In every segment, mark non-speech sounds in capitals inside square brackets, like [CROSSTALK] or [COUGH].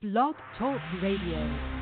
Blog Talk Radio.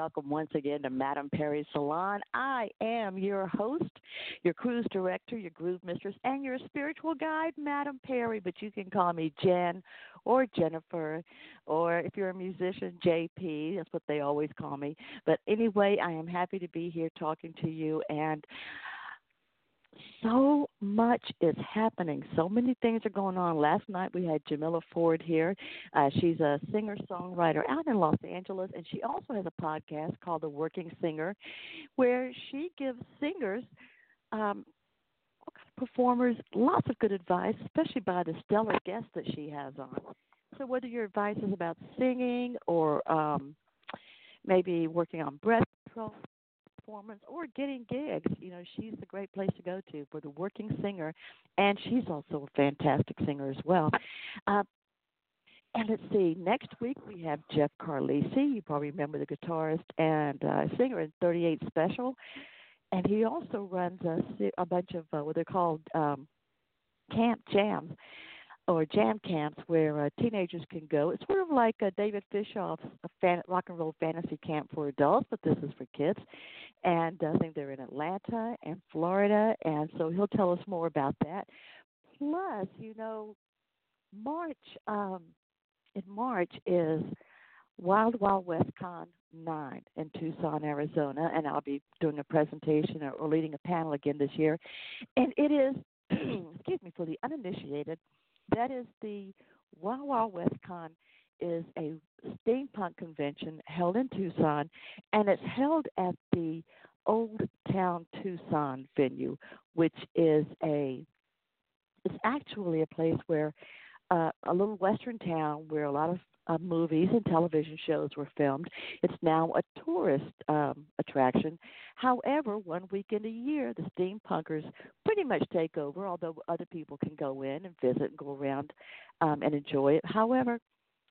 Welcome once again to Madame Perry Salon. I am your host, your cruise director, your groove mistress, and your spiritual guide, Madame Perry. But you can call me Jen or Jennifer, or if you're a musician, JP. That's what they always call me. But anyway, I am happy to be here talking to you and so much is happening. So many things are going on. Last night we had Jamila Ford here. Uh, she's a singer songwriter out in Los Angeles, and she also has a podcast called The Working Singer, where she gives singers, um, performers, lots of good advice, especially by the stellar guests that she has on. So whether your advice is about singing or um, maybe working on breath control performance or getting gigs, you know, she's the great place to go to for the working singer, and she's also a fantastic singer as well. Uh, and let's see, next week we have Jeff Carlisi. You probably remember the guitarist and uh, singer in 38 Special. And he also runs a, a bunch of uh, what they're called um, camp jams or jam camps where uh, teenagers can go. It's sort of like David Fishof's fan, rock and roll fantasy camp for adults, but this is for kids. And uh, I think they're in Atlanta and Florida, and so he'll tell us more about that. Plus, you know, March um, in March is Wild Wild West Con 9 in Tucson, Arizona, and I'll be doing a presentation or, or leading a panel again this year. And it is, [CLEARS THROAT] excuse me, for the uninitiated – that is the Wild Wild West Con is a steampunk convention held in Tucson, and it's held at the Old Town Tucson venue, which is a it's actually a place where uh, a little western town where a lot of uh, movies and television shows were filmed. It's now a tourist um, attraction. However, one weekend a year, the steampunkers pretty much take over, although other people can go in and visit and go around um, and enjoy it. However,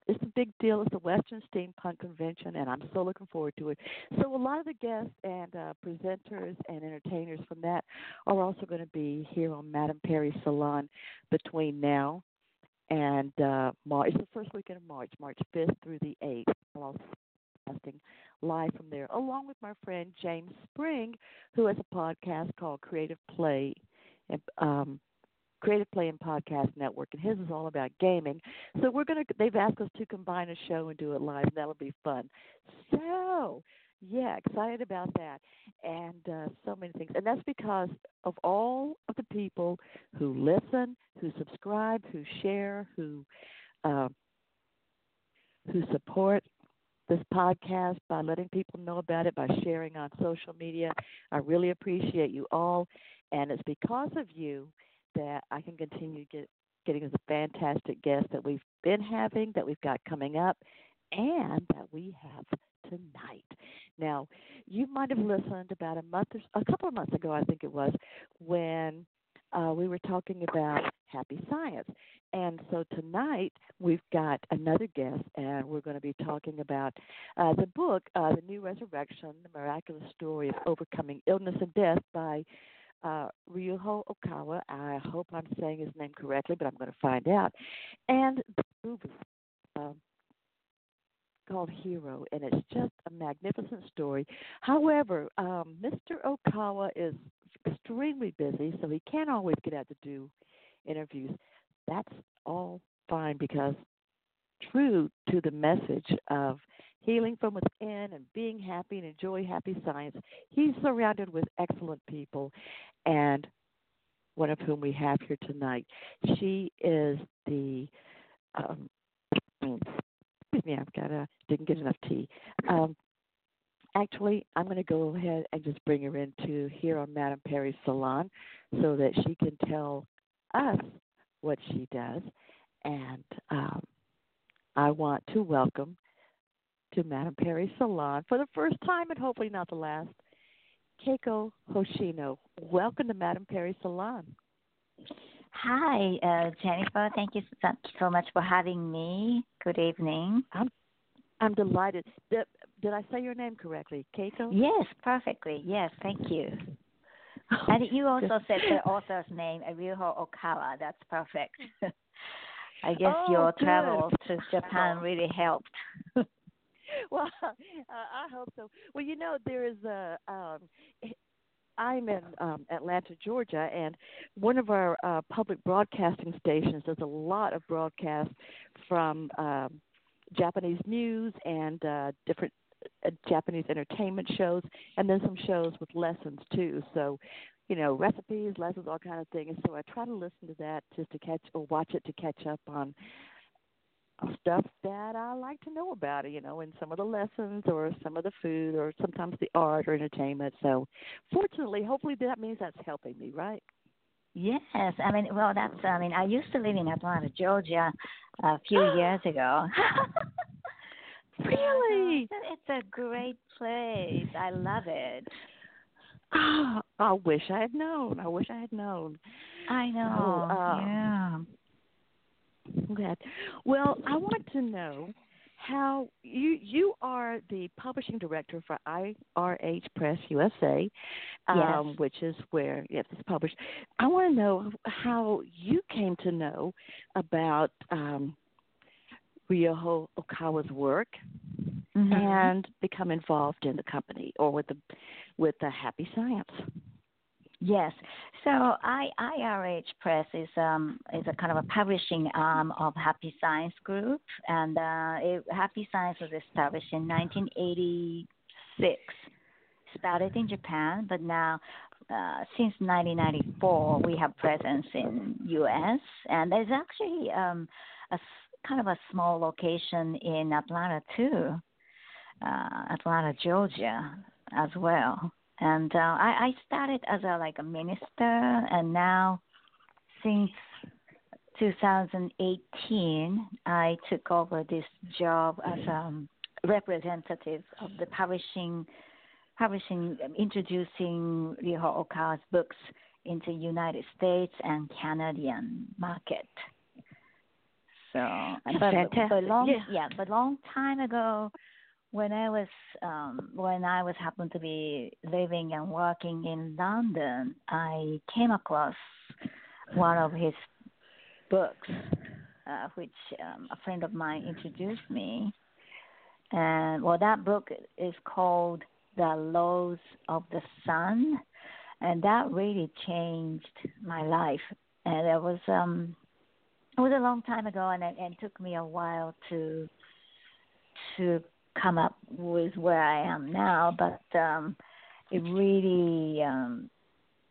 it's a big deal. It's the Western Steampunk Convention, and I'm so looking forward to it. So, a lot of the guests and uh, presenters and entertainers from that are also going to be here on Madame Perry Salon between now and uh, March. It's the first weekend of March, March 5th through the 8th. I'll broadcasting live from there, along with my friend James Spring, who has a podcast called Creative Play, and um, Creative Play and Podcast Network, and his is all about gaming. So we're gonna. They've asked us to combine a show and do it live. And that'll be fun. So yeah, excited about that, and uh, so many things. And that's because of all of the people who listen, who subscribe, who share, who uh, who support this podcast by letting people know about it, by sharing on social media. I really appreciate you all, and it's because of you that I can continue get, getting the fantastic guests that we've been having, that we've got coming up, and that we have tonight. Now, you might have listened about a month or a couple of months ago, I think it was, when uh, we were talking about happy science. And so tonight we've got another guest, and we're going to be talking about uh, the book, uh, The New Resurrection The Miraculous Story of Overcoming Illness and Death by uh, Ryuho Okawa. I hope I'm saying his name correctly, but I'm going to find out. And the movie. Um, called Hero, and it's just a magnificent story. However, um, Mr. Okawa is extremely busy, so he can't always get out to do interviews. That's all fine because true to the message of healing from within and being happy and enjoy happy science, he's surrounded with excellent people, and one of whom we have here tonight. She is the um, excuse me, I've got a didn't get enough tea. Um, actually, I'm going to go ahead and just bring her into here on Madame Perry's salon so that she can tell us what she does. And um, I want to welcome to Madame Perry's Salon for the first time and hopefully not the last, Keiko Hoshino. Welcome to Madame Perry's Salon. Hi, uh, Jennifer. Thank you so much for having me. Good evening. I'm I'm delighted. Did, did I say your name correctly, Keiko? Yes, perfectly. Yes, thank you. and you [LAUGHS] also said the author's name, Ryuho Okawa. That's perfect. [LAUGHS] I guess oh, your good. travels to [LAUGHS] Japan really helped. well, uh, I hope so. Well, you know, there is a. Um, I'm in um, Atlanta, Georgia, and one of our uh, public broadcasting stations does a lot of broadcasts from um, Japanese news and uh, different uh, Japanese entertainment shows, and then some shows with lessons too. So, you know, recipes, lessons, all kind of things. So I try to listen to that just to catch or watch it to catch up on stuff that I like to know about it, you know, in some of the lessons or some of the food or sometimes the art or entertainment. So, fortunately, hopefully that means that's helping me, right? Yes, I mean, well, that's. I mean, I used to live in Atlanta, Georgia, a few [GASPS] years ago. really? [LAUGHS] It's a great place. I love it. Oh, [GASPS] I wish I had known. I wish I had known. I know. So, uh, yeah. Good. Well, I want to know how you you are the publishing director for IRH Press USA, um, yes. which is where yes, it's published. I want to know how you came to know about um, Ryuho Okawa's work mm-hmm. and become involved in the company or with the with the Happy Science. Yes. So I, IRH Press is um is a kind of a publishing arm of Happy Science Group, and uh, it, Happy Science was established in 1986. Started in Japan, but now uh, since 1994 we have presence in U.S. and there's actually um, a kind of a small location in Atlanta too, uh, Atlanta, Georgia, as well and uh, I, I started as a like a minister, and now since 2018, I took over this job as a um, representative of the publishing, publishing, um, introducing Ryuho Okawa's books into United States and Canadian market. So, but, but long, yeah. yeah, but long time ago, when I was um, when I was happened to be living and working in London, I came across one of his books, uh, which um, a friend of mine introduced me. And well, that book is called The Laws of the Sun, and that really changed my life. And it was um, it was a long time ago, and it, and it took me a while to to come up with where I am now, but um, it really um,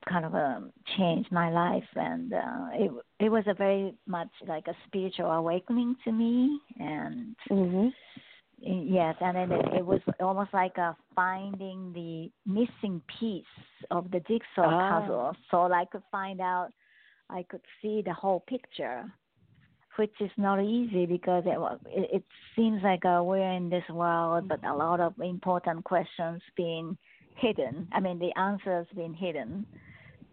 kind of um, changed my life, and uh, it it was a very much like a spiritual awakening to me, and mm-hmm. yes, and then it, it was almost like a finding the missing piece of the jigsaw ah. puzzle, so I could find out, I could see the whole picture which is not easy because it, it, seems like uh, we're in this world, but a lot of important questions being hidden. I mean, the answers being hidden,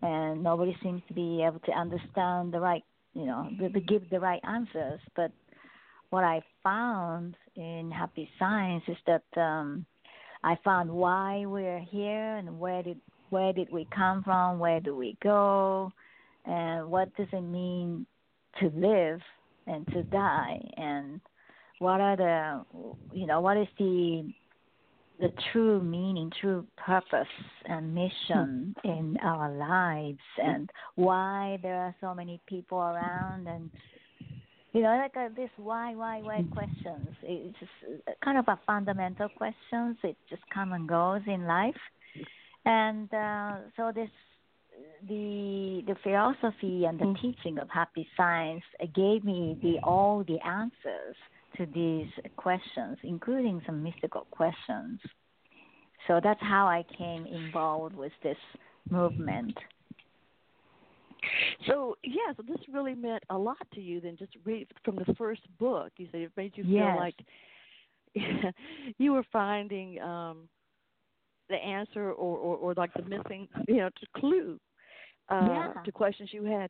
and nobody seems to be able to understand the right, you know, to, to give the right answers. But what I found in Happy Science is that um, I found why we're here and where did where did we come from, where do we go, and what does it mean to live and to die. And what are the you know what is the the true meaning true purpose and mission hmm. in our lives? And why there are so many people around? And you know like uh, this why why why hmm. questions. It's just uh, kind of a fundamental questions it just come and goes in life. And uh, so this the the philosophy and the mm. teaching of happy science gave me the all the answers to these questions, including some mystical questions. So that's how I came involved with this movement. So yeah, so this really meant a lot to you. Then just read from the first book. You said it made you feel like [LAUGHS] you were finding um the answer or, or, or like the missing, you know, clue uh, Yeah. to questions you had.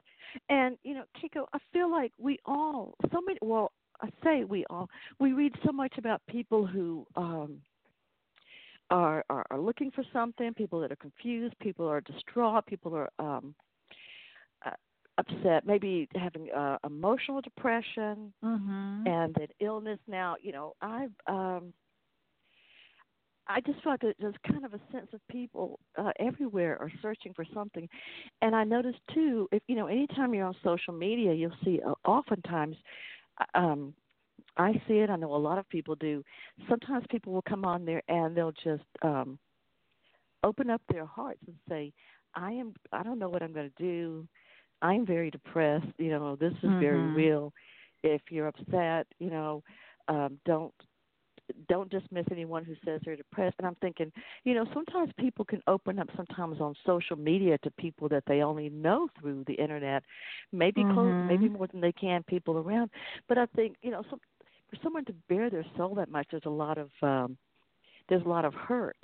And you know, Keiko, I feel like we all, so many. Well, I say we all. We read so much about people who um, are, are are looking for something. People that are confused. People are distraught. People are um, uh, upset. Maybe having uh, emotional depression Mhm. and that illness now you know i've um i just felt that there's kind of a sense of people uh, everywhere are searching for something. And i noticed too if you know anytime you're on social media you'll see uh, oftentimes uh, um i see it i know a lot of people do. Sometimes people will come on there and they'll just um open up their hearts and say i am i don't know what i'm going to do. I'm very depressed. You know this is very Mhm. real. If you're upset, you know, um, don't don't dismiss anyone who says they're depressed. And I'm thinking, you know, sometimes people can open up sometimes on social media to people that they only know through the internet, maybe close, Mhm. maybe more than they can people around. But I think, you know, some, for someone to bare their soul that much, there's a lot of um, there's a lot of hurt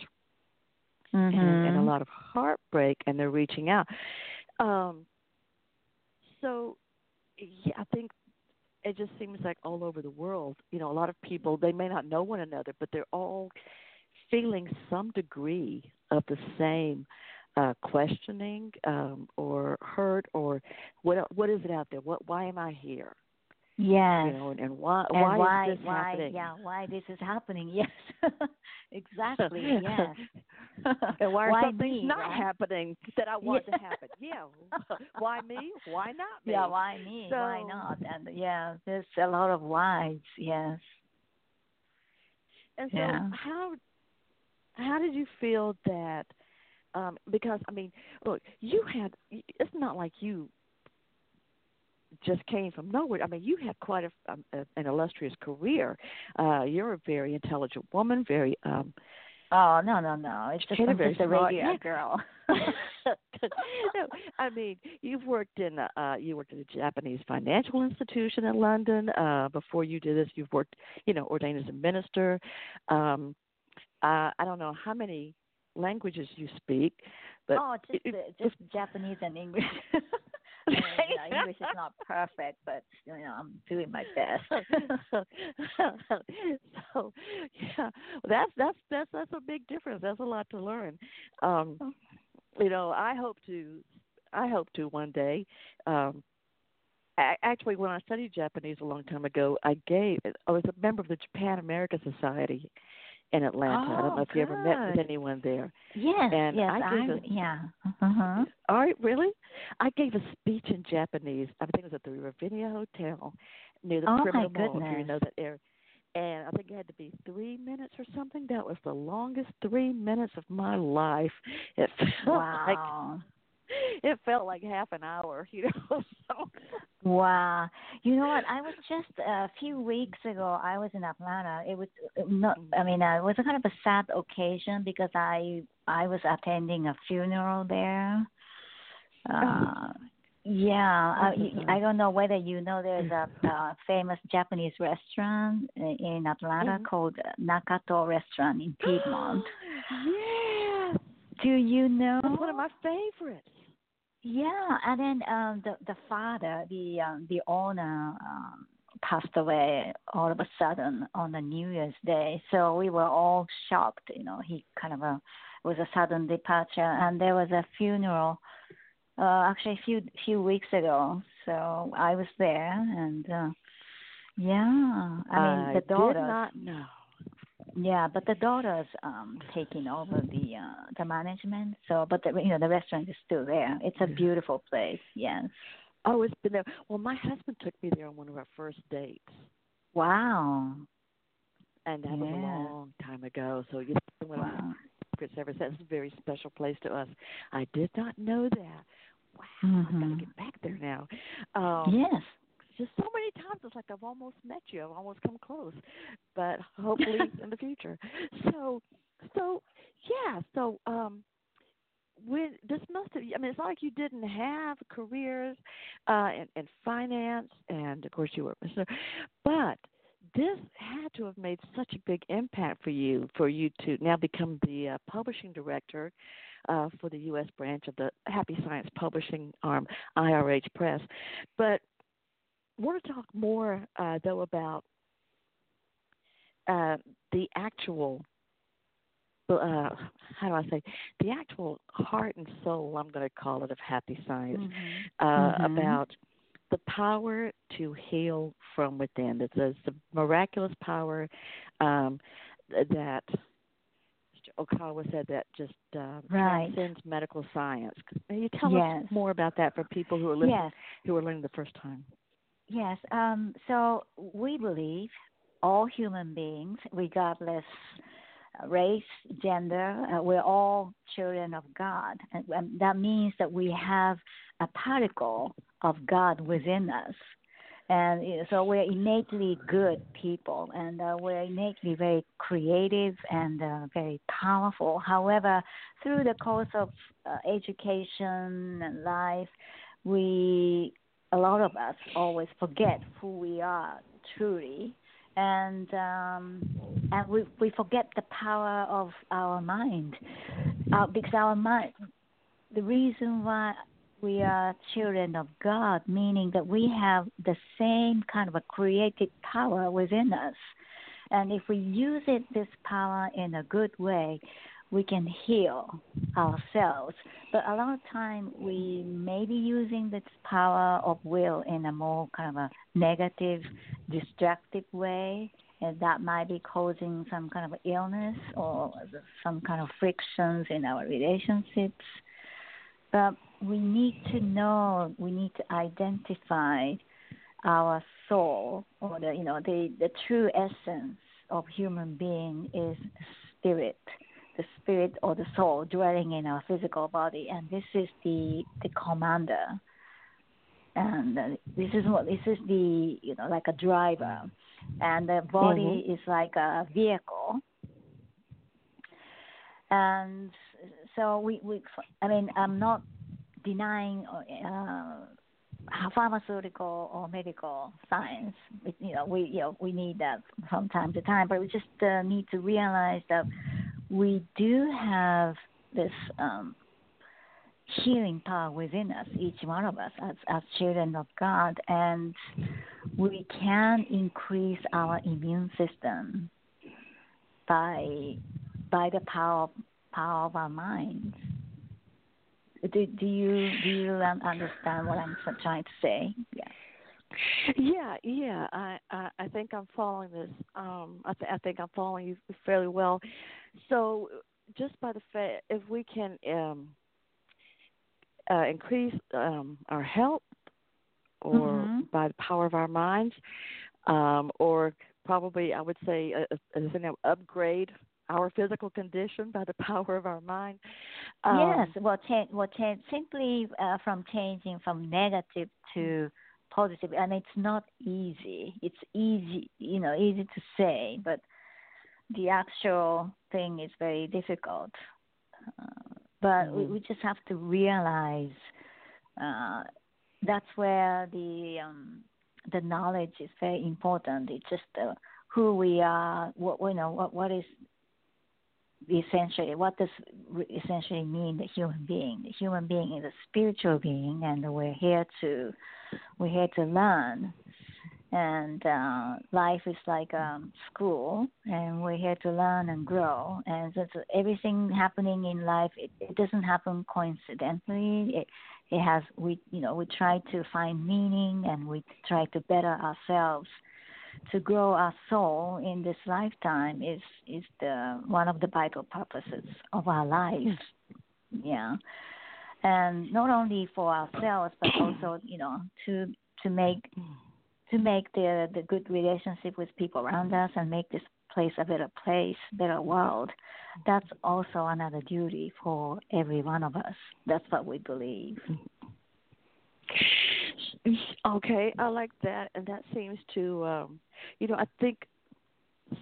Mhm. and, and a lot of heartbreak, and they're reaching out. Um, so, yeah, I think it just seems like all over the world, you know, a lot of people they may not know one another, but they're all feeling some degree of the same uh questioning um or hurt or what what is it out there? What why am i here Yes. you know and, and why and why, why is this why happening yeah why this is happening [LAUGHS] yes exactly [LAUGHS] yes [LAUGHS] and why, are Why some things me, not right? happening that i want Yeah. to happen yeah why me why not me yeah why me why not and yeah there's a lot of whys yes And so Yeah. how how did you feel that um because I mean, look, you had it's not like you just came from nowhere. I mean, you had quite a, um, a an illustrious career. Uh you're a very intelligent woman, very um oh no no no it's just I'm very just a yeah. girl [LAUGHS] [LAUGHS] no, I mean, you've worked in uh, uh you worked at a Japanese financial institution in London. Uh before you did this, you've worked, you know, ordained as a minister. Um uh I don't know how many languages you speak, but oh just it- just Japanese and English [LAUGHS] I mean, you English is not perfect but you know I'm doing my best [LAUGHS] so yeah, that's that's that's that's a big difference. That's a lot to learn. Um, you know, I hope to, I hope to one day. Um, actually, when I studied Japanese a long time ago, I gave. I was a member of the Japan America Society in Atlanta. I don't Oh, know if you ever met with anyone there. yes And yes I gave I a- yeah uh-huh All right, really? I gave a speech in Japanese. I think it was at the Ravinia Hotel near the Oh, my Perimeter Mall, if you know that area. And I think it had to be three minutes or something. That was the longest three minutes of my life. It felt [LAUGHS] like wow [LAUGHS] it felt like half an hour, [LAUGHS] you know. So Wow. You know what? I was just a few weeks ago. I was in Atlanta. It was uh, not. I mean, uh, it was a kind of a sad occasion because I I was attending a funeral there. Uh, yeah. I'm I, don't know whether you know. There's a uh, famous Japanese restaurant in Atlanta Mhm. called Nakato Restaurant in Piedmont. [GASPS] yes, Do you know? that's one of my favorites. Yeah, and then um the the father, the um the owner um passed away all of a sudden on the New Year's Day. So we were all shocked, you know, he kind of a was a sudden departure and there was a funeral uh actually a few few weeks ago. So I was there and uh yeah, I mean the daughter. I did not know. Yeah, but the daughter's um taking over the uh the management. So, but the you know the restaurant is still there. It's a beautiful place. Yes. Oh, it's been there. Well, my husband took me there on one of our first dates. Wow. and that was a long time ago. So you know, Wow. secrets ever since. It's a very special place to us. I did not know that. Wow, I've got to get back there now. Um, Yes. Just so many times, it's like I've almost met you. I've almost come close, but hopefully [LAUGHS] in the future. So, so yeah. So, um, when this must have I mean it's not like you didn't have careers uh in, in finance and of course you were but this had to have made such a big impact for you for you to now become the uh, publishing director uh, for the U.S. branch of the Happy Science Publishing arm, IRH Press. But want to talk more uh, though about uh, the actual uh, how do I say the actual heart and soul I'm going to call it of happy science mm-hmm. Uh, mm-hmm. about the power to heal from within. It's, it's the miraculous power um, that Mr. Okawa said that just uh, right. transcends medical science. Can you tell yes. us more about that for people who are listening, yes. who are learning the first time? Yes. Um, so we believe all human beings, regardless race, gender, uh, we're all children of God. And, that means that we have a particle of God within us. And so we're innately good people, and uh, we're innately very creative and uh, very powerful. However, through the course of uh, education and life, we a lot of us always forget who we are truly. And um, and we we forget the power of our mind, uh, because our mind, the reason why we are children of God, meaning that we have the same kind of a creative power within us, and if we use it this power in a good way, we can heal ourselves. But a lot of time we may be using this power of will in a more kind of a negative, destructive way, and that might be causing some kind of illness or some kind of frictions in our relationships. But we need to know, we need to identify our soul or the you know the the true essence of human being is spirit the spirit or the soul dwelling in our physical body, and this is the the commander. And uh, this is what this is the you know like a driver, and the body mm-hmm. is like a vehicle. And so we we I mean I'm not denying uh, pharmaceutical or medical science. You know, we you know we need that from time to time, but we just uh, need to realize that we do have this um, healing power within us, each one of us, as, as children of God, and we can increase our immune system by by the power power of our minds. Do, do you do you understand what I'm trying to say? Yeah. Yeah, yeah. I, I I think I'm following this. Um, I, th- I think I'm following you fairly well. So, just by the fact, if we can um, uh, increase um, our health, or mm-hmm. by the power of our minds, um, or probably I would say a, a, a, upgrade our physical condition by the [LAUGHS] power of our mind. Um, yes, well, change, well, change simply uh, from changing from negative to positive, and it's not easy. It's easy, you know, easy to say, but the actual thing is very difficult. Uh, but mm-hmm. we, we just have to realize uh, that's where the um, the knowledge is very important. It's just uh, who we are, what you know, what what is essentially what does essentially mean the human being. The human being is a spiritual being, and we're here to we're here to learn and uh, life is like um, school, and we're here to learn and grow. And so, so everything happening in life, it, it doesn't happen coincidentally. It, it has we you know we try to find meaning and we try to better ourselves to grow our soul in this lifetime is is the one of the vital purposes of our life. Hmm. Yeah, and not only for ourselves but also you know to to make to make the the good relationship with people around us and make this place a better place, better world. That's also another duty for every one of us. That's what we believe. Hmm. [LAUGHS] Okay, I like that, and that seems to, um, you know, I think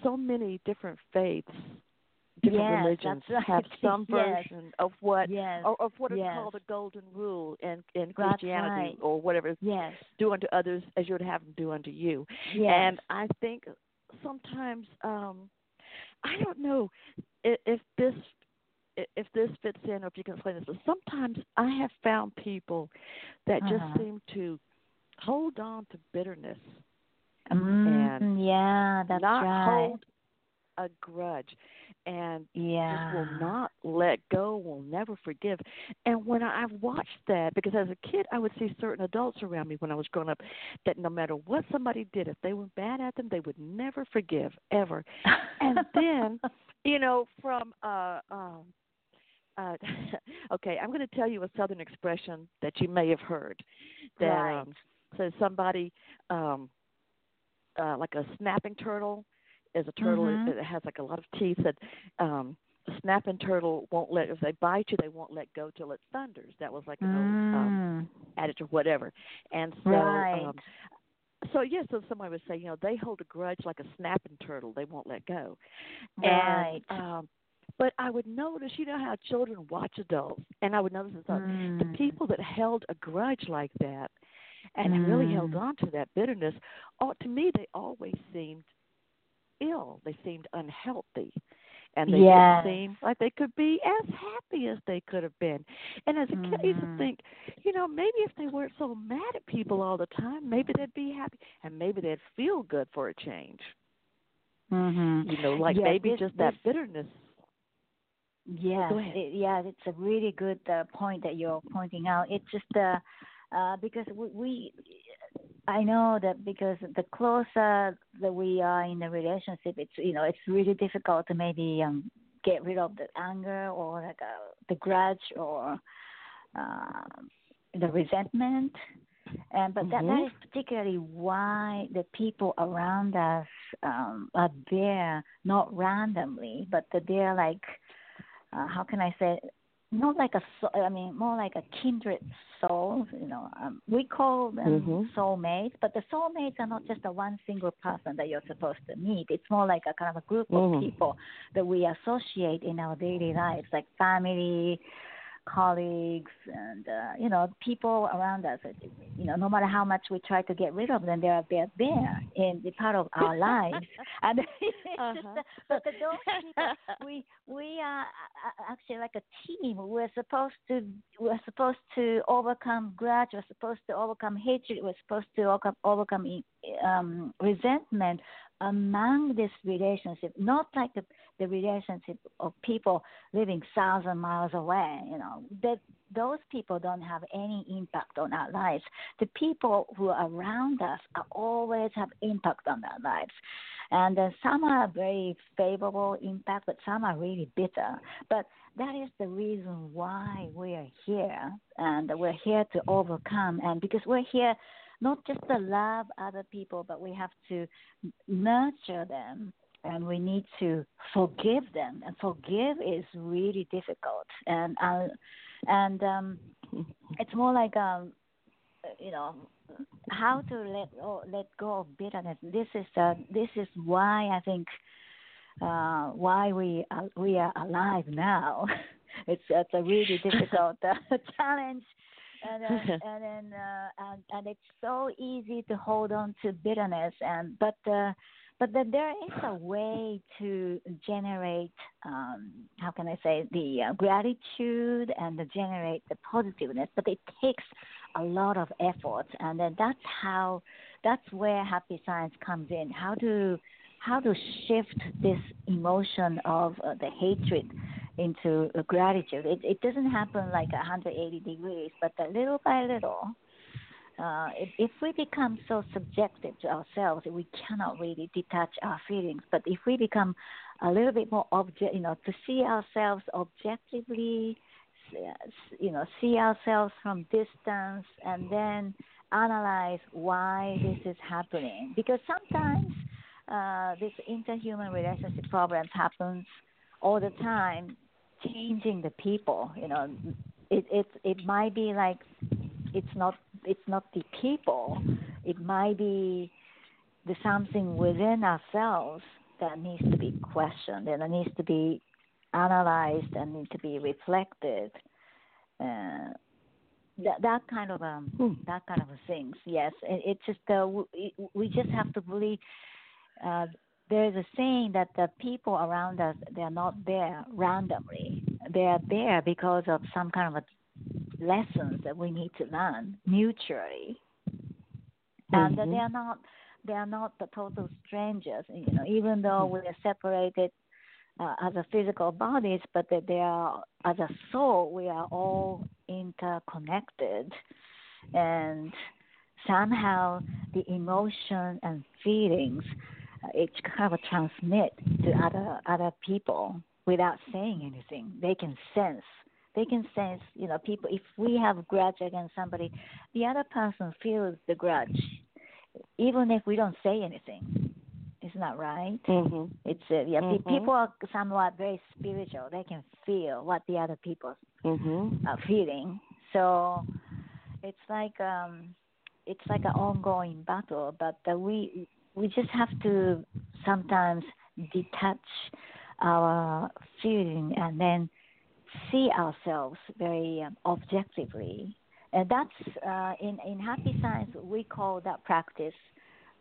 so many different faiths different yes, religions right. have [LAUGHS] some yes. version of what yes. or of what is yes. called the golden rule in in Christianity right. or whatever. Yes. Do unto others as you would have them do unto you. Yes. And I think sometimes um I don't know if, if this if this fits in or if you can explain this, but sometimes I have found people that Uh-huh. just seem to hold on to bitterness Mm, and yeah, that's not right. hold a grudge and yeah. just will not let go, will never forgive. And when I, I've watched that, because as a kid, I would see certain adults around me when I was growing up that no matter what somebody did, if they were bad at them, they would never forgive ever. And then, [LAUGHS] you know, from uh, um, uh, [LAUGHS] okay, I'm going to tell you a Southern expression that you may have heard. That Right. um, says somebody um, uh, like a snapping turtle is a turtle Mhm. that has like a lot of teeth that um a snapping turtle won't let if they bite you they won't let go till it thunders that was like an old um Mm, adage or whatever and so right. um so yes so somebody would say you know they hold a grudge like a snapping turtle they won't let go right. and um but i would notice you know how children watch adults and i would notice and thought the Mm. people that held a grudge like that and really held Mm. on to that bitterness, oh, to me, they always seemed ill. They seemed unhealthy. And they Yes. didn't like they could be as happy as they could have been. And as a kid, I used to Mhm. think, you know, maybe if they weren't so mad at people all the time, maybe they'd be happy and maybe they'd feel good for a change. Mhm. You know, like Yeah, maybe this- just that this- bitterness. Ahead. it, yeah, it's a really good uh, point that you're pointing out. It's just uh, uh, because we, we, I know that because the closer that we are in a relationship, it's you know it's really difficult to maybe um, get rid of the anger or like uh, the grudge or uh, the resentment. And but that, that Mhm. is particularly why the people around us um, are there not randomly, but that they're like uh, how can I say, not like a, soul, I mean, more like a kindred soul. You know, um, we call them Mhm. soulmates, but the soulmates are not just a one single person that you're supposed to meet. It's more like a kind of a group of Mhm. people that we associate in our daily lives, like family, colleagues, and uh, you know, people around us. You know, no matter how much we try to get rid of them, they're they're there in the part of our lives. [LAUGHS] And [LAUGHS] Uh-huh. uh, but the, those people, [LAUGHS] we we are uh, actually like a team. We're supposed to we're supposed to overcome grudge. We're supposed to overcome hatred. We're supposed to overcome overcome um, resentment among this relationship. Not like the the relationship of people living thousand miles away. You know that those people don't have any impact on our lives. The people who are around us are always have impact on our lives. And some are very favorable impact, but some are really bitter. But that is the reason why we are here, and we're here to overcome. And because we're here not just to love other people, but we have to nurture them and we need to forgive them. And forgive is really difficult. And uh, and um [LAUGHS] it's more like um you know how to let oh, let go of bitterness. This is uh, this is why i think uh why we are, we are alive now. [LAUGHS] It's it's a really [LAUGHS] difficult uh, challenge and [LAUGHS] then and then uh, and and it's so easy to hold on to bitterness and but uh but that there is a [SIGHS] way to generate um, how can I say the uh, gratitude and to generate the positiveness, but it takes a lot of effort, and then that's how that's where happy science comes in. How to how to shift this emotion of uh, the hatred into gratitude. It, it doesn't happen like 180 degrees, but little by little uh, if, if we become so subjective to ourselves, we cannot really detach our feelings. But if we become a little bit more object, you know, to see ourselves objectively, you know, see ourselves from distance, and then analyze why this is happening. Because sometimes uh, this interhuman relationship problems happens all the time, changing the people. You know, it it it might be like it's not it's not the people. It might be the something within ourselves that needs to be questioned and it needs to be analyzed and need to be reflected. Uh, that that kind of um Hmm. that kind of things. Yes, it, it's just uh, we, we just have to believe. Uh, there's a saying that the people around us they are not there randomly. They are there because of some kind of a lessons that we need to learn mutually, and that Mhm. they are not they are not the total strangers. You know, even though we are separated uh, as a physical bodies, but that they are as a soul, we are all interconnected, and somehow the emotion and feelings it kind of transmit to other other people without saying anything. They can sense. They can sense, you know, people. If we have grudge against somebody, the other person feels the grudge, even if we don't say anything. Isn't that right? Mhm. It's uh, yeah. Mhm. People are somewhat very spiritual. They can feel what the other people Mhm. are feeling. So it's like um, it's like an ongoing battle. But uh, we we just have to sometimes detach our feeling and then see ourselves very um, objectively. And that's uh, in in happy science we call that practice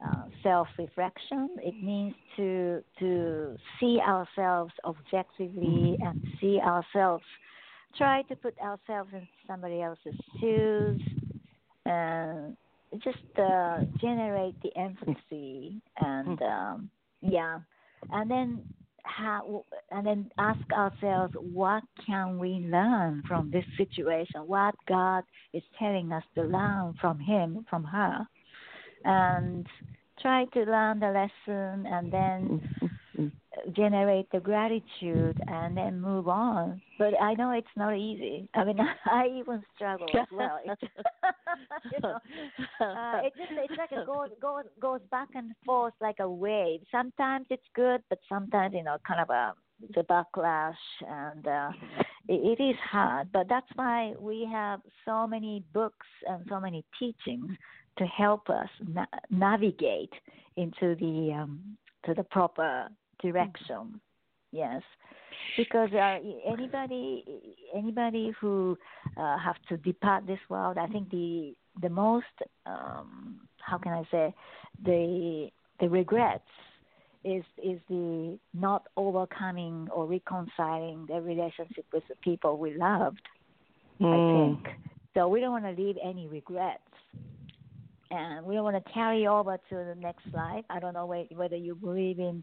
uh, self-reflection. It means to to see ourselves objectively and see ourselves. Try to put ourselves in somebody else's shoes, and just uh, generate the empathy and um, yeah, and then how and then ask ourselves what can we learn from this situation? What God is telling us to learn from him, from her and try to learn the lesson and then Mhm. Generate the gratitude and then move on. But I know it's not easy. I mean, [LAUGHS] I even struggle as well. [LAUGHS] It's, [LAUGHS] you know, uh, it just it's like it goes goes goes back and forth like a wave. Sometimes it's good, but sometimes you know, kind of a the backlash and uh, it, it is hard. But that's why we have so many books and so many teachings to help us na- navigate into the um, to the proper direction. Yes, because uh, anybody anybody who uh, have to depart this world, I think the the most um, how can I say the the regrets is is the not overcoming or reconciling the relationship with the people we loved. I Mm. think so. We don't want to leave any regrets and we don't want to carry over to the next life. I don't know whe- whether you believe in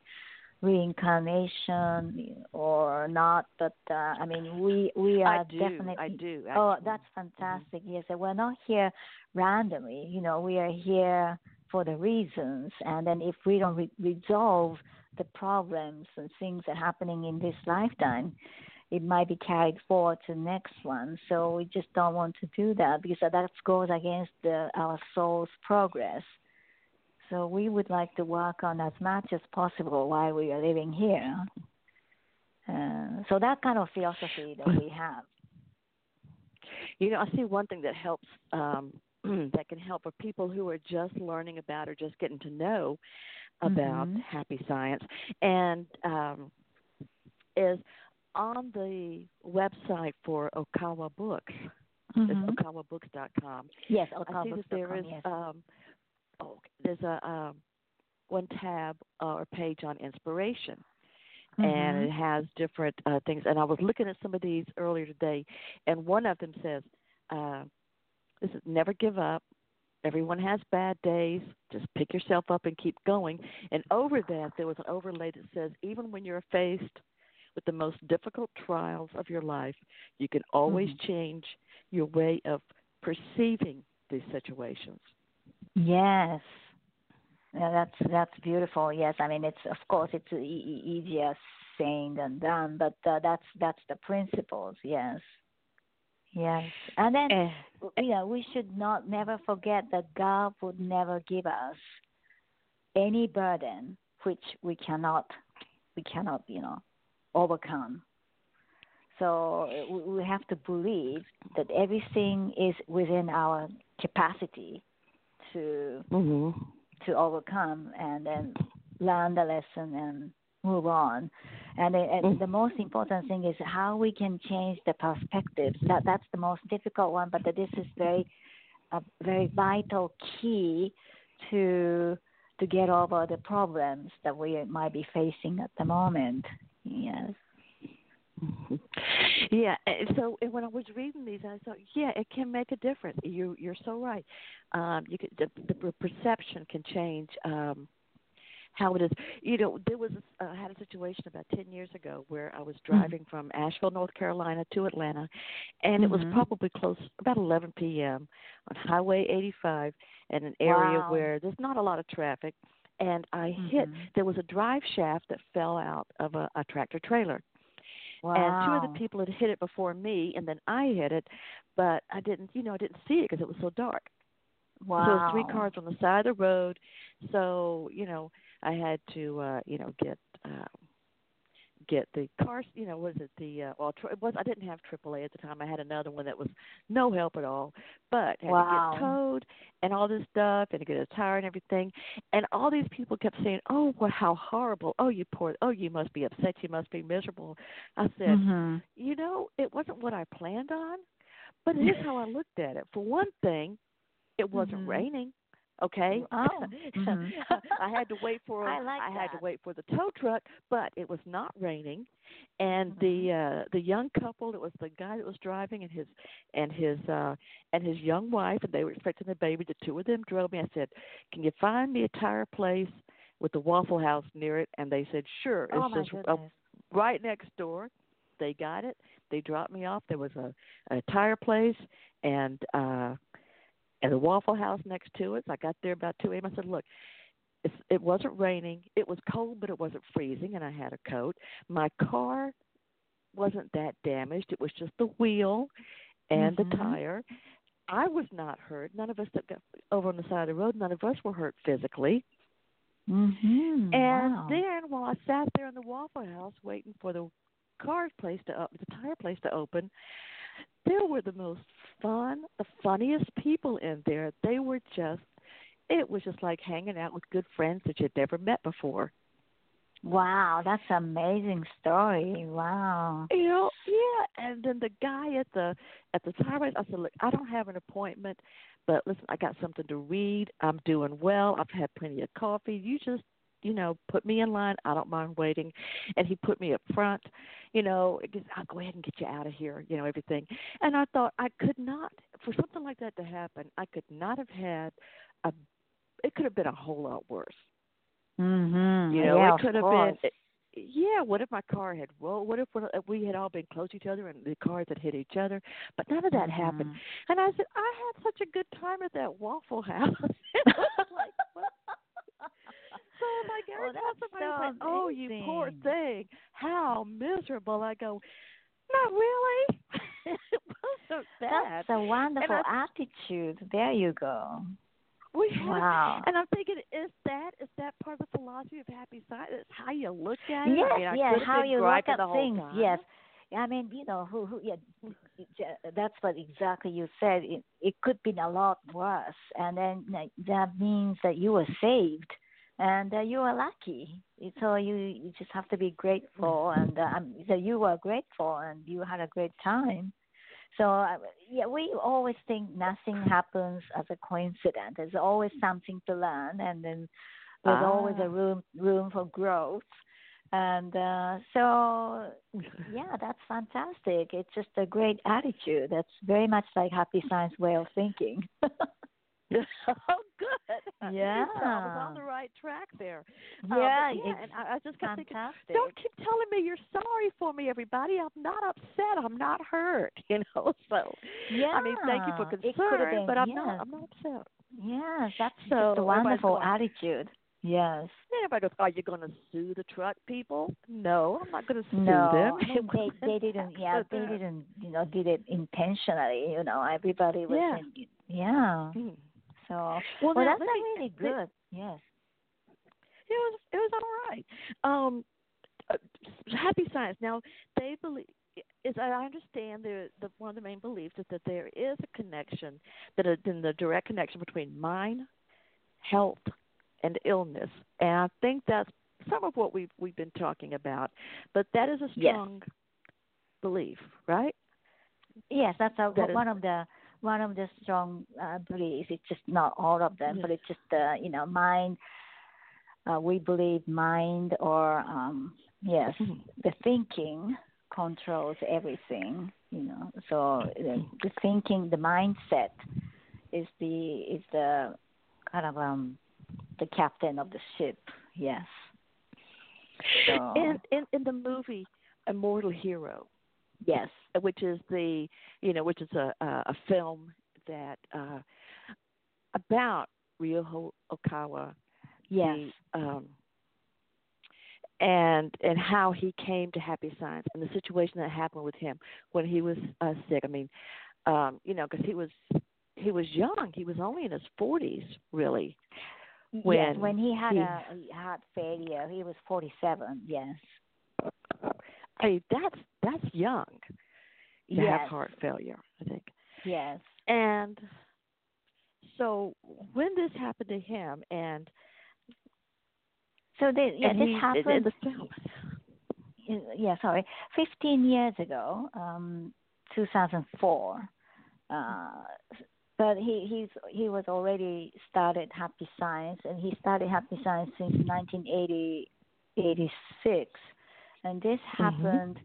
reincarnation or not, but uh, I mean, we we are I do. definitely. I do. Oh, that's fantastic! Yes, we're not here randomly. You know, we are here for the reasons, and then if we don't re- resolve the problems and things that are happening in this lifetime, it might be carried forward to the next one. So we just don't want to do that because that goes against the, our soul's progress. So we would like to work on as much as possible while we are living here. Uh, so that kind of philosophy that we have. You know, I see one thing that helps um [CLEARS THROAT] that can help for people who are just learning about or just getting to know about Mhm. happy science and um is on the website for Okawa Books. Mhm. It's okawabooks.com. Yes, I see that there is yes. um oh there's a um one tab uh, or page on inspiration and it Mhm. has different uh, things. And I was looking at some of these earlier today, and one of them says, uh, "This is never give up. Everyone has bad days. Just pick yourself up and keep going." And over that, there was an overlay that says, "Even when you're faced with the most difficult trials of your life, you can always Mhm. change your way of perceiving these situations." Yes. Yeah, that's that's beautiful. Yes, I mean it's of course it's e- easier saying than done, but uh, that's that's the principles. Yes. Yes, and then And, you know we should not never forget that God would never give us any burden which we cannot we cannot you know overcome. So uh, we have to believe that everything is within our capacity to hmm to overcome and then learn the lesson and move on. And, it, and Mm. the most important thing is how we can change the perspectives. That that's the most difficult one, but this is very a very vital key to to get over the problems that we might be facing at the moment. Yes. Yeah, and so and when I was reading these, I thought, yeah, it can make a difference. You you're so right. Um, you could the, the perception can change um, how it is. You know, there was a, I had a situation about ten years ago where I was driving from Asheville, North Carolina, to Atlanta, and it was Mhm. probably close about 11 p.m. on Highway 85 in an area Wow. where there's not a lot of traffic, and I hit. Mhm. There was a drive shaft that fell out of a, a tractor trailer Wow. and two of the people had hit it before me, and then I hit it, but I didn't, you know, I didn't see it because it was so dark. Wow. So there was three cars on the side of the road, so you know I had to, uh, you know, get um, get the cars. You know, was it the uh, well? It was I didn't have AAA at the time. I had another one that was no help at all, but had Wow. to get towed and all this stuff, and to get a tire and everything. And all these people kept saying, "Oh, well, how horrible! Oh, you poor! Oh, you must be upset. You must be miserable." I said, Mhm. you know, it wasn't what I planned on, but here's how I looked at it. For one thing, it wasn't Mhm. raining. Okay. Oh, [LAUGHS] mhm. I had to wait [LAUGHS] for I like had to wait for the tow truck, but it was not raining. And Mm-hmm. the uh the young couple, it was the guy that was driving and his and his uh and his young wife and they were expecting the baby. The two of them drove me. I said, Can you find me a tire place with the Waffle House near it? And they said, Sure. It's oh my just uh, right next door. They got it. They dropped me off. There was a, a tire place and uh and a Waffle House next to it. I got there about two a.m. I said, "Look, it's, it wasn't raining. It was cold, but it wasn't freezing, and I had a coat. My car wasn't that damaged. It was just the wheel and Mhm. the tire. I was not hurt. None of us that got over on the side of the road, none of us were hurt physically. Mhm. And wow. then while I sat there in the Waffle House waiting for the car place to up the tire place to open, there were the most fun, the funniest people in there. They were just it was just like hanging out with good friends that you'd never met before. Wow, that's an amazing story. Wow. You know, yeah. And then the guy at the at the tire place, I said, "Look, I don't have an appointment, but listen, I got something to read. I'm doing well. I've had plenty of coffee. You just, you know, put me in line. I don't mind waiting." And he put me up front. You know, because I'll go ahead and get you out of here. You know, everything. And I thought I could not, for something like that to happen, I could not have had a. It could have been a whole lot worse. Mm-hmm. You know, yeah, it could have course. been. Yeah, what if my car had rolled? What if we had all been close to each other and the cars had hit each other? But none of that happened. Mhm. And I said, I had such a good time at that Waffle House. [LAUGHS] it was like, what? So like every Oh, that's somebody so said, "Oh, you poor thing, how miserable," I go, "Not really. it wasn't bad." That's a wonderful I- attitude. There you go. we had Wow. And I'm thinking, is that is that part of the philosophy of happy science? It's how you look at it. Yes, I mean, I yes. How you look at things. time. Yes. I mean, you know, who, who, yeah, that's what exactly you said. It, it could be a lot worse, and then that means that you were saved, and uh, you are lucky. So you, you just have to be grateful, and uh, um, so you were grateful, and you had a great time. So uh, yeah, we always think nothing happens as a coincidence. There's always something to learn, and then there's always Ah. a room room for growth. And uh, so yeah, that's fantastic. It's just a great attitude. That's very much like Happy Science way of thinking. [LAUGHS] oh, [LAUGHS] good. [LAUGHS] Yeah. So I was on the right track there. Um, yeah, but yeah, and I, I just kept thinking, don't keep telling me you're sorry for me, everybody. I'm not upset. I'm not hurt. [LAUGHS] You know. So yeah, I mean, thank you for concern, been, but I'm yes. not. I'm not upset. Yes, that's So just a wonderful attitude. Yes. Everybody goes, "Are you going to sue the truck people?" No, I'm not going to sue No, them. I mean, they they didn't. Yeah, they didn't. You know, did it intentionally. You know, everybody was. Yeah. In, yeah. Mm. So Well, well, that's me- really good. Yes. It was it was all right. Um, uh, happy science. Now they believe. Is I understand the the one of the main beliefs is that there is a connection that in the direct connection between mind, health, and illness, and I think that's some of what we've we've been talking about, but that is a Yes. strong belief, right? Yes, that's a, That is- one of the one of the strong uh, beliefs. It's just not all of them, but it's just the you know mind. Uh, we believe mind or um, yes, Mhm. the thinking controls everything. You know, so the, the thinking, the mindset is the is the kind of um the captain of the ship. Yes. So In in in the movie Immortal Hero, yes, which is the you know which is a a, film that uh about Ryuho Okawa yes, the, um and and how he came to happy science and the situation that happened with him when he was uh, sick i mean um you know because he was he was young he was only in his forties really yes. when When he had he- a, a heart failure, he was forty-seven. Yes. Mean that's that's young to yes. have heart failure i think Yes. and so when this happened to him and So this, yeah, and this he, happened. yeah, sorry, fifteen years ago, um, two thousand four. Uh, but he he's he was already started Happy Science, and he started Happy Science since 1980, 86. And this Mhm. happened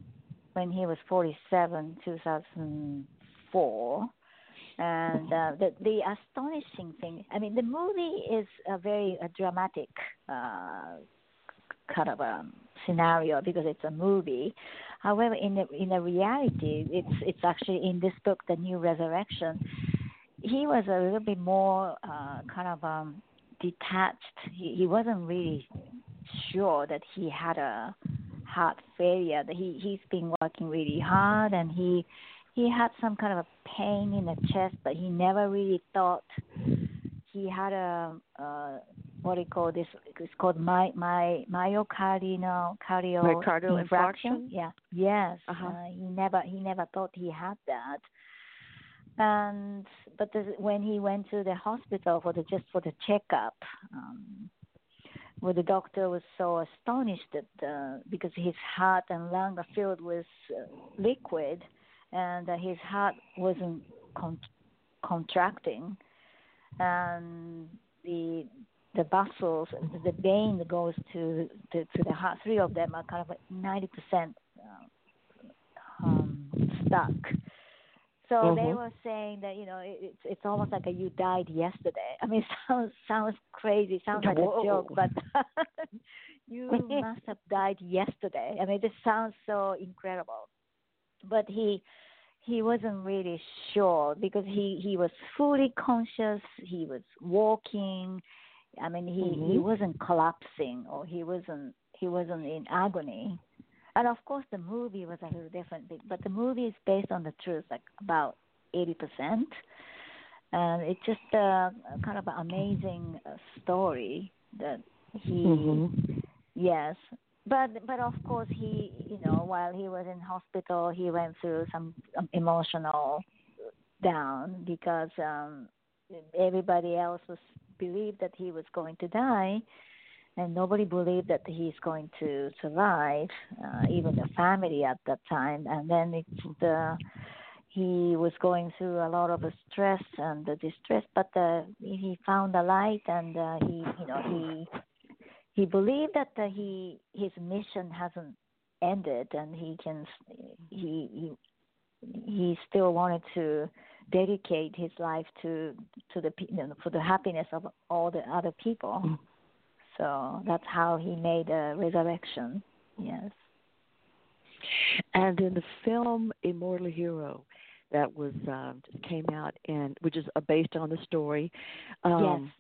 when he was forty seven, two thousand four. And uh, the the astonishing thing, I mean, the movie is a very a dramatic uh, kind of a scenario because it's a movie. However, in the in the reality, it's it's actually in this book, The New Resurrection. He was a little bit more uh, kind of um, detached. He he wasn't really sure that he had a heart failure. That he he's been working really hard and he he had some kind of a pain in the chest, but he never really thought he had a uh, what do you call this? It's called my my myocardial cardio Myocardial infarction? Yeah. Yes. Uh-huh. Uh, he never he never thought he had that. And but the, when he went to the hospital for the just for the checkup, um, well, the doctor was so astonished that uh, because his heart and lung are filled with uh, liquid, and uh, his heart wasn't con- contracting, and the the vessels the vein that goes to, to to the heart, three of them are kind of ninety percent um, stuck. So they Mhm. were saying that you know it, it's it's almost like a you died yesterday. I mean, it [LAUGHS] sounds sounds crazy, sounds like Whoa. a joke, but [LAUGHS] you must have died yesterday. I mean, this sounds so incredible, but he he wasn't really sure because he he was fully conscious. He was walking. I mean, he he Mhm. wasn't collapsing or he wasn't he wasn't in agony. And of course, the movie was a little different, but the movie is based on the truth, like about eighty percent. And it's just a, a kind of an amazing uh, story that he Mhm. Yes, but but of course he you know while he was in hospital he went through some um, emotional down because um everybody else was believed that he was going to die and nobody believed that he's going to survive uh, even the family at that time and then the he was going through a lot of stress and the distress but he found a light and uh, he you know he he believed that he his mission hasn't ended and he can he he he still wanted to dedicate his life to to the you know, for the happiness of all the other people. So that's how he made a resurrection yes And in the film Immortal Hero, that was um, just came out and which is uh, based on the story. Um,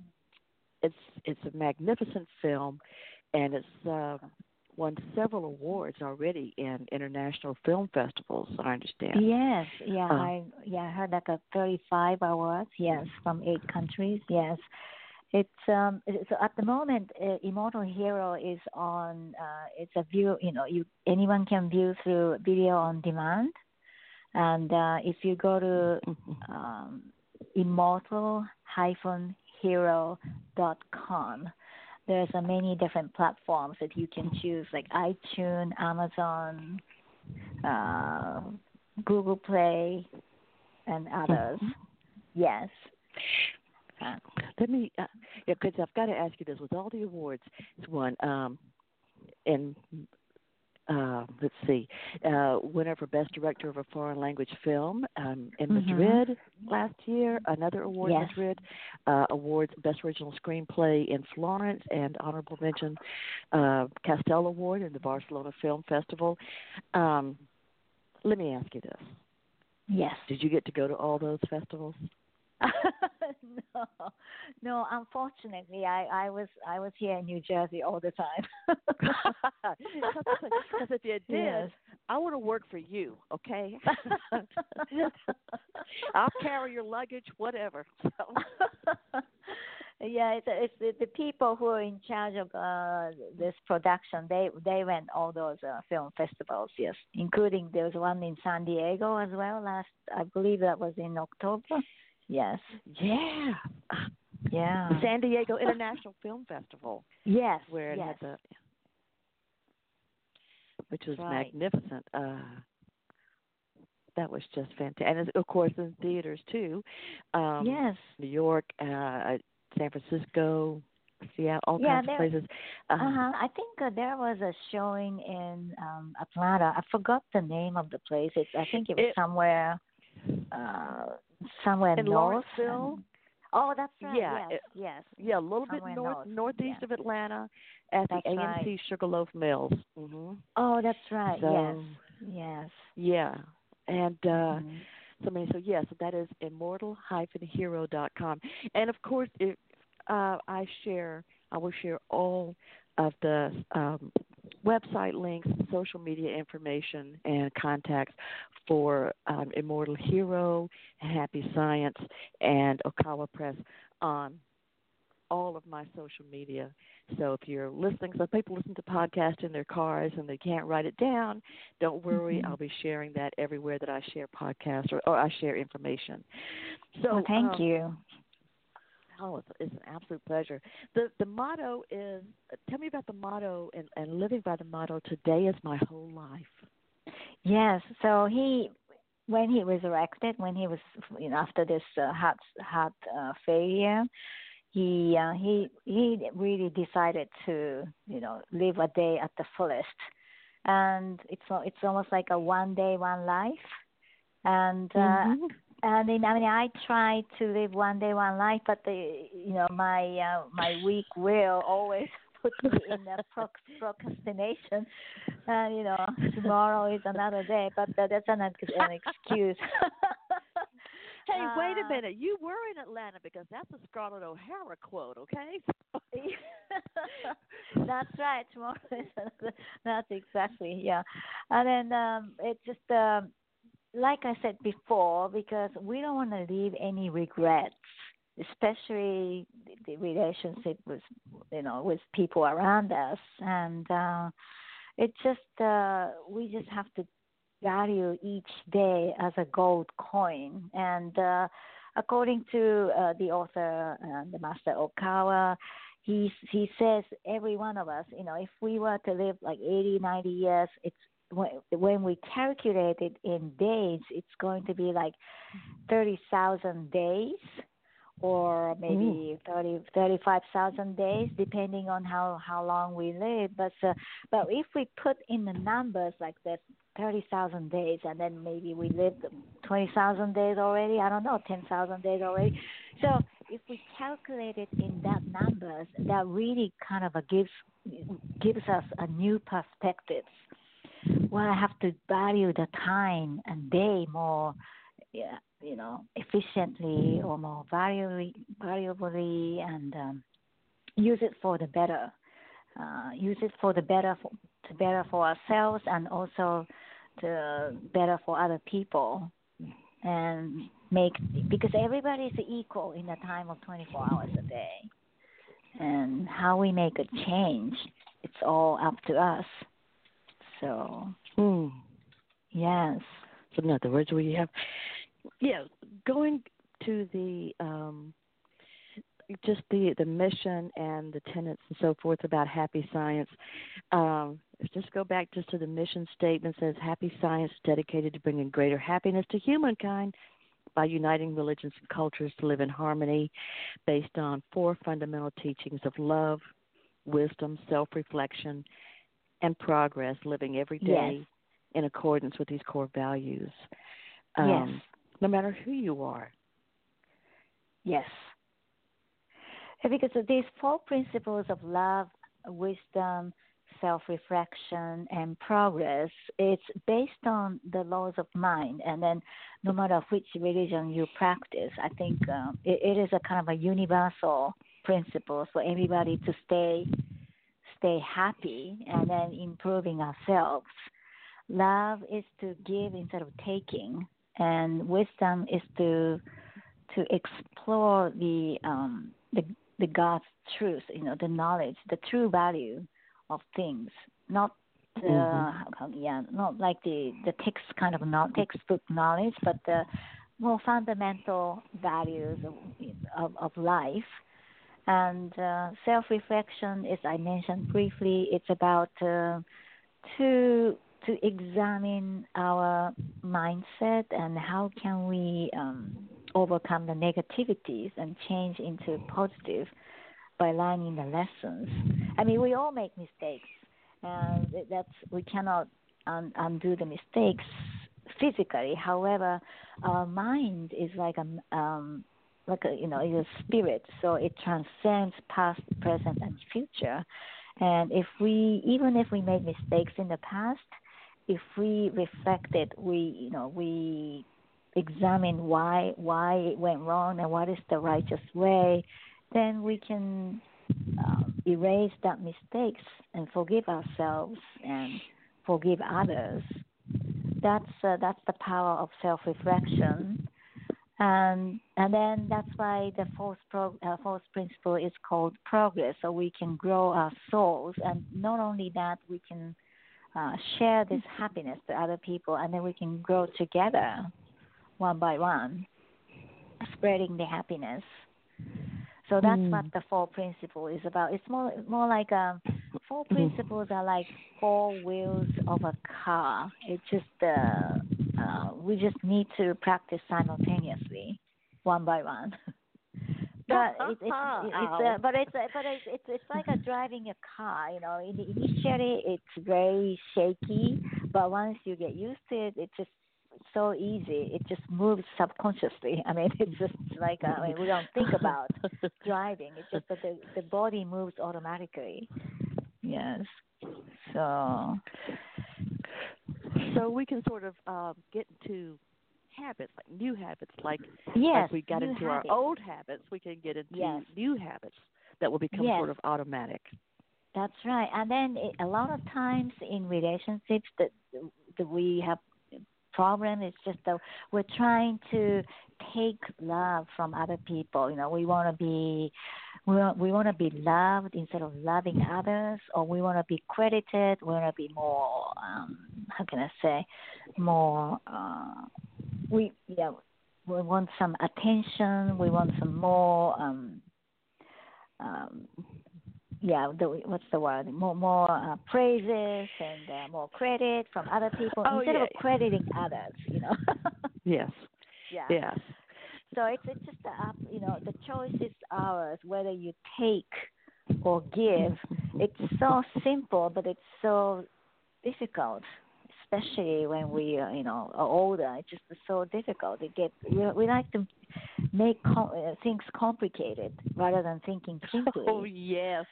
It's it's a magnificent film, and it's uh, won several awards already in international film festivals. I understand. yes yeah Uh. i yeah i heard like a 35 awards yes from eight countries yes it's um so at the moment uh, immortal hero is on uh it's a view you know you anyone can view through video on demand and uh if you go to um immortal hyphen hero dot com there's a many different platforms that you can choose, like iTunes, Amazon, uh, Google Play, and others. Mhm. Yes. Uh, let me, uh, yeah, because I've got to ask you this: with all the awards, it's won, um, and uh, let's see, uh, winner for best director of a foreign language film um, in Mhm. Madrid last year. Another award in Madrid. Uh, awards best original screenplay in Florence, and honorable mention uh, Castell Award in the Barcelona Film Festival. Um, let me ask you this: Yes. Did you get to go to all those festivals? [LAUGHS] no, no. Unfortunately, I I was I was here in New Jersey all the time. [LAUGHS] Because if you [LAUGHS] did, Yes. I want to work for you, okay? I'll carry your luggage, whatever. So. yeah, it's it's the, the people who are in charge of uh this production. They they went all those uh, film festivals, yes, including there was one in San Diego as well. Last, I believe that was in October. Yes, Yeah. yeah, San Diego International Film Festival, yes, where it yes. had the, which was Right. magnificent. Uh, that was just fantastic, and it's, of course in theaters too. Um, yes. New York, uh, San Francisco, Seattle, all Yeah, kinds there- of places. Uh, Uh-huh. I think uh, there was a showing in um Atlanta. I forgot the name of the place. It's I think it was It- somewhere uh somewhere In north. Lawrenceville? and- Oh, that's right. Yeah, yes, it- yes. Yeah, a little bit north north, northeast yeah. of Atlanta, at That's the right. AMC Sugarloaf Mills. hmm Oh, that's right. So yes. Yes. yeah, and uh, Mhm. so many. So yes, that is immortal-hero.com, and of course, if uh, I share, I will share all of the um, website links, social media information, and contacts for um, Immortal Hero, Happy Science, and Okawa Press on all of my social media. So if you're listening, so people listen to podcasts in their cars and they can't write it down, don't worry. Mhm. I'll be sharing that everywhere that I share podcasts or, or I share information. So Well, thank um, you. Oh, it's, it's an absolute pleasure. The the motto is. Tell me about the motto and, and living by the motto. Today is my whole life. Yes. So he, when he was resurrected, when he was, you know, after this uh, heart heart uh, failure, he uh, he he really decided to, you know, live a day at the fullest, and it's it's almost like a one day one life, and uh, Mhm. And then I mean I try to live one day one life, but the you know my uh, my weak will always [LAUGHS] put me in a proc- procrastination. And you know tomorrow is another day, but uh, that's an, an excuse. [LAUGHS] Hey, wait a Uh, minute. You were in Atlanta because that's a Scarlett O'Hara quote, okay? [LAUGHS] That's right. Tomorrow is another. That's exactly yeah. And then um, it's just um, like I said before, because we don't want to leave any regrets, especially the, relationship with you know with people around us, and uh, it's just uh, we just have to value each day as a gold coin and. Uh, according to uh, the author, uh, the Master Okawa, he he says every one of us, you know, if we were to live like 80, 90 years, it's when, when we calculate it in days, it's going to be like 30,000 days or maybe thirty thirty five thousand days depending on how how long we live. But uh, but if we put in the numbers like that 30,000 days and then maybe we lived 20,000 days already I don't know 10,000 days already. So if we calculate it in that numbers that really kind of a gives gives us a new perspective well I have to value the time and day more yeah, you know, efficiently or more valuably, valuably and um, use it for the better. Uh, use it for the better, for, to better for ourselves and also to better for other people. And make because everybody is equal in the time of 24 hours a day. And how we make a change, it's all up to us. So Hmm. yes. So in other words, we have, yeah, going to the um, just the the mission and the tenets and so forth about happy science. Um, just go back just to the mission statement says happy science dedicated to bringing greater happiness to humankind by uniting religions and cultures to live in harmony based on four fundamental teachings of love, wisdom, self-reflection, and progress, living every day Yes. in accordance with these core values. Yes. Um, No matter who you are. Yes. Because of these four principles of love, wisdom, self reflection, and progress, it's based on the laws of mind. And then, no matter which religion you practice, I think um, it, it is a kind of a universal principle for everybody to stay stay happy and then improving ourselves. Love is to give instead of taking, and wisdom is to to explore the um, the the God's truth, you know, the knowledge, the true value of things, not the Mhm. come- yeah, not like the the text kind of not textbook knowledge, but the more fundamental values of of, of life. And uh, self-reflection, as I mentioned briefly, it's about uh, to to examine our mindset and how can we um, overcome the negativities and change into positive by learning the lessons. I mean, we all make mistakes, and that's we cannot un- undo the mistakes physically. However, our mind is like a um, like a you know is a spirit, so it transcends past, present, and future. And if we even if we made mistakes in the past, if we reflect it, we you know we examine why why it went wrong and what is the righteous way, then we can um, erase that mistakes and forgive ourselves and forgive others. That's uh, that's the power of self-reflection, and and then that's why the fourth pro, uh, fourth principle is called progress. So we can grow our souls, and not only that, we can uh, share this happiness to other people, and then we can grow together, one by one, spreading the happiness. So that's Mm. what the four principle is about. It's more more like um, four principles are like four wheels of a car. It's just uh, uh, we just need to practice simultaneously, one by one. [LAUGHS] but it, it's [LAUGHS] it's uh, but it's but it's it's it's like a driving a car. You know, initially it's very shaky, but once you get used to it, it's just so easy. It just moves subconsciously. [LAUGHS] I mean, it's just like I mean, we don't think about driving. It's just that the the body moves automatically. Yes. So so we can sort of um, get into habits, like new habits, like yes, like we got into habits. our old habits, we can get into Yes. new habits that will become Yes. sort of automatic. That's right. And then it, a lot of times in relationships that that we have problem is just that we're trying to take love from other people. You know, we want to be we want, we want to be loved instead of loving others, or we want to be credited. We want to be more um, how can I say more. Uh, we yeah we want some attention. We want some more. Um, um, yeah, the, what's the word? More, more uh, praises and uh, more credit from other people Oh, instead yeah. of crediting others. You know. [LAUGHS] Yes. yeah. Yes. So it's it's just the up. You know, the choice is ours whether you take or give. It's so simple, but it's so difficult, especially when we uh, you know are older. It's just so difficult. It get we, we like to make com- uh, things complicated rather than thinking [LAUGHS] simply. [LAUGHS] Oh yes.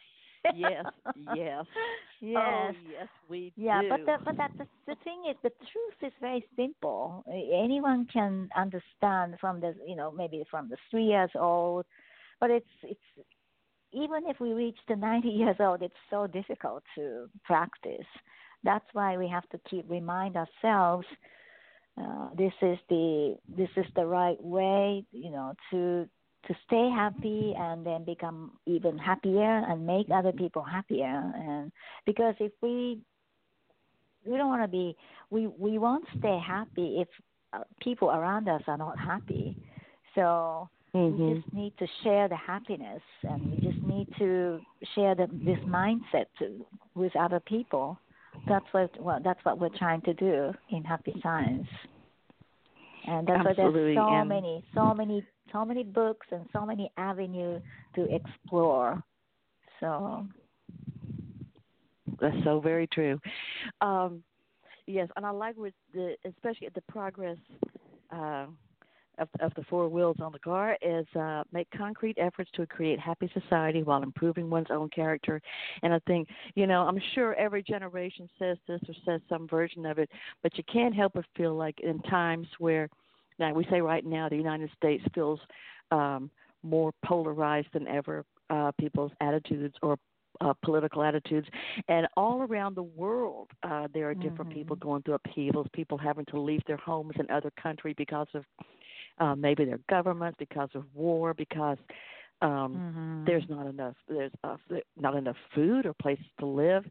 Yes. Yes. yes. Oh yes, we Yeah, do. but the but that the, the thing is, the truth is very simple. Anyone can understand from the you know maybe from the three years old, but it's it's even if we reach the ninety years old, it's so difficult to practice. That's why we have to keep remind ourselves. Uh, this is the this is the right way, you know, to to stay happy and then become even happier and make other people happier. And because if we we don't want to be we we won't stay happy if uh, people around us are not happy so Mm-hmm. We just need to share the happiness, and we just need to share the, this mindset to, with other people. That's what well, that's what we're trying to do in Happy Science. And that's Absolutely. why there's so and many, so many, so many books and so many avenues to explore. So That's so very true. Um, yes, and I like with the especially the progress uh, of of the four wheels on the car is uh, make concrete efforts to create happy society while improving one's own character. And I think you know I'm sure every generation says this or says some version of it, but you can't help but feel like in times where now we say right now the United States feels um, more polarized than ever. Uh, people's attitudes or uh, political attitudes. And all around the world, uh, there are different Mhm. people going through upheavals, people having to leave their homes in other country because of uh, maybe their government, because of war, because um, mhm. there's not enough there's uh, not enough food or places to live,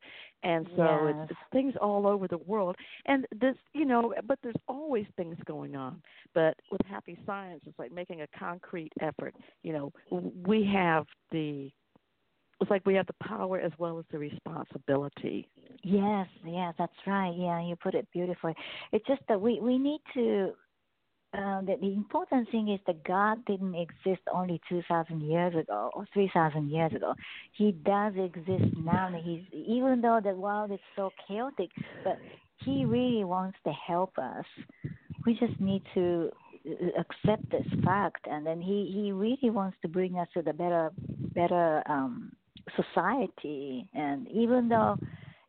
and so Yes. it's, it's things all over the world. And this, you know, but there's always things going on. But with Happy Science, it's like making a concrete effort. You know, we have the it's like we have the power as well as the responsibility. Yes, yes, that's right. Yeah, you put it beautifully. It's just that we we need to. Uh, the, the important thing is that God didn't exist only two thousand years ago or three thousand years ago. He does exist now. And he's even though the world is so chaotic, but He really wants to help us. We just need to uh, accept this fact, and then He He really wants to bring us to the better better um society. And even though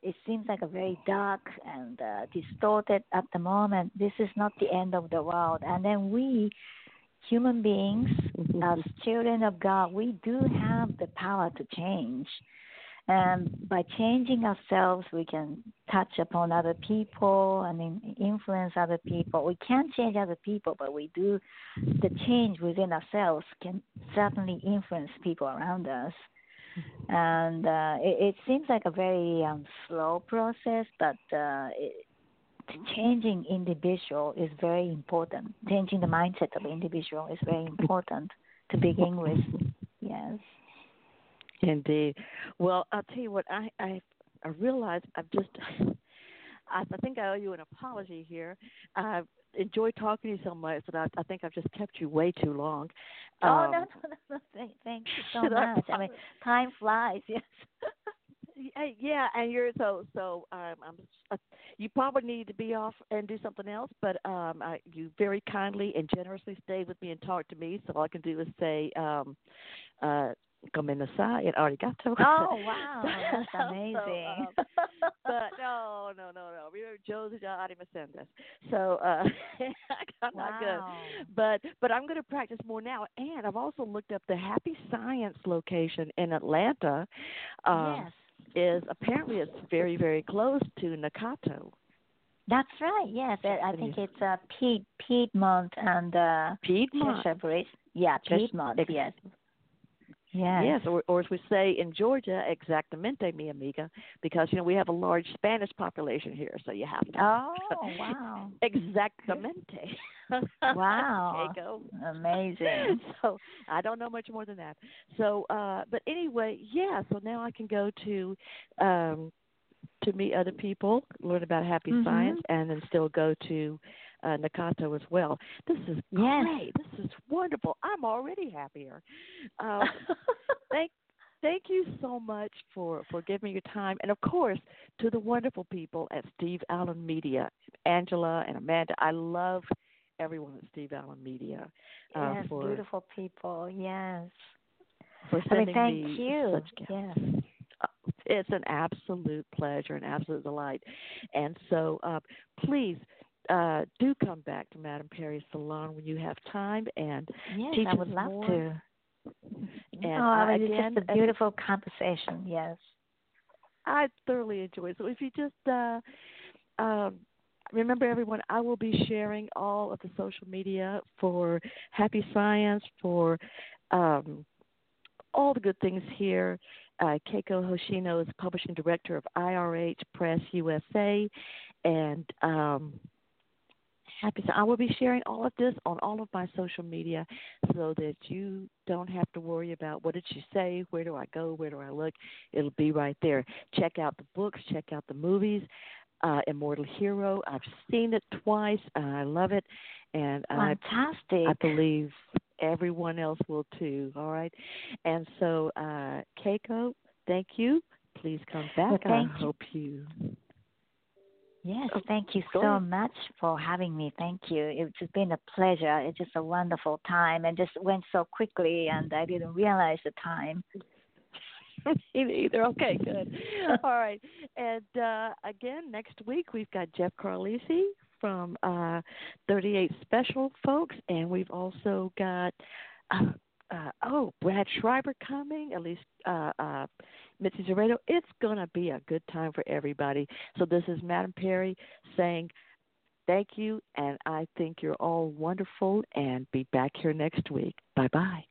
it seems like a very dark and uh, distorted at the moment. This is not the end of the world. And then we, human beings, as children of God, we do have the power to change. And by changing ourselves, we can touch upon other people and in- influence other people. We can't change other people, but we do. The change within ourselves can certainly influence people around us and uh, it, it seems like a very um, slow process, but uh, it, changing individual is very important. Changing the mindset of individual is very important to begin with. Yes. Indeed. Well, I'll tell you what. I I, I realize I've just. I, I think I owe you an apology here. I've enjoyed talking to you so much that I, I think I've just kept you way too long. oh Um, no, no, no, no! Thank, thank you so [LAUGHS] should I much. I mean, time flies. Yes. Yeah, yeah, and you're so so. Um, I'm. Uh, you probably need to be off and do something else, but um, I, you very kindly and generously stayed with me and talked to me. So all I can do is say, um, uh, come in the side and arigato. Oh wow, that's So, amazing. um, [LAUGHS] but no, no, no, no. We were Josie arimasendas. So uh, [LAUGHS] I'm not good. wow. But but I'm going to practice more now, and I've also looked up the Happy Science location in Atlanta. Um, yes. Is apparently it's very very close to Nakato. That's right. Yes, I, I think it's uh, Pied, Piedmont and uh, Piedmont. Cheshire Bridge. Yeah, Piedmont. Yes. Yes. Yes, or, or as we say in Georgia, exactamente, mi amiga, because you know we have a large Spanish population here, so you have to. Oh wow! [LAUGHS] Exactamente. [LAUGHS] Wow. Keiko. Amazing. [LAUGHS] so I don't know much more than that. So, uh, but anyway, yeah. So now I can go to um, to meet other people, learn about happy Mhm. science, and then still go to uh, Nakato as well. This is Yes. great. This is wonderful. I'm already happier. Um, [LAUGHS] thank thank you so much for for giving me your time and of course to the wonderful people at steve allen media angela and amanda i love everyone at steve allen media uh, yes, for beautiful people. Yes. for I mean, sending thank me you. such gifts Yes. Uh, it's an absolute pleasure and absolute delight and so uh, please uh, do come back to Madame Perry's salon when you have time and Yes, teach I would love more. to. And, oh, uh, again, it's just a uh, beautiful conversation. Yes. I thoroughly enjoy it. So if you just uh, um, remember, everyone, I will be sharing all of the social media for Happy Science, for um, all the good things here. Uh, Keiko Hoshino is publishing director of IRH Press USA, and um, happy. So I will be sharing all of this on all of my social media so that you don't have to worry about what did she say, where do I go, where do I look. It'll be right there. Check out the books, check out the movies. Uh, Immortal Hero. I've seen it twice. I love it, and fantastic. I, I believe everyone else will too. All right, and so uh, Keiko, thank you. Please come back. Well, I hope you Yes, oh, thank you so ahead. much for having me. Thank you. It's been a pleasure. It's just a wonderful time and just went so quickly and I didn't realize the time. [LAUGHS] Me either. Okay, good. [LAUGHS] All right. And uh again, next week we've got Jeff Carlisi from uh 38 Special folks and we've also got uh, uh oh, Brad Schreiber coming, at least uh uh Mitzi Zeredo. It's going to be a good time for everybody. So this is Madam Perry saying thank you, and I think you're all wonderful, and be back here next week. Bye bye.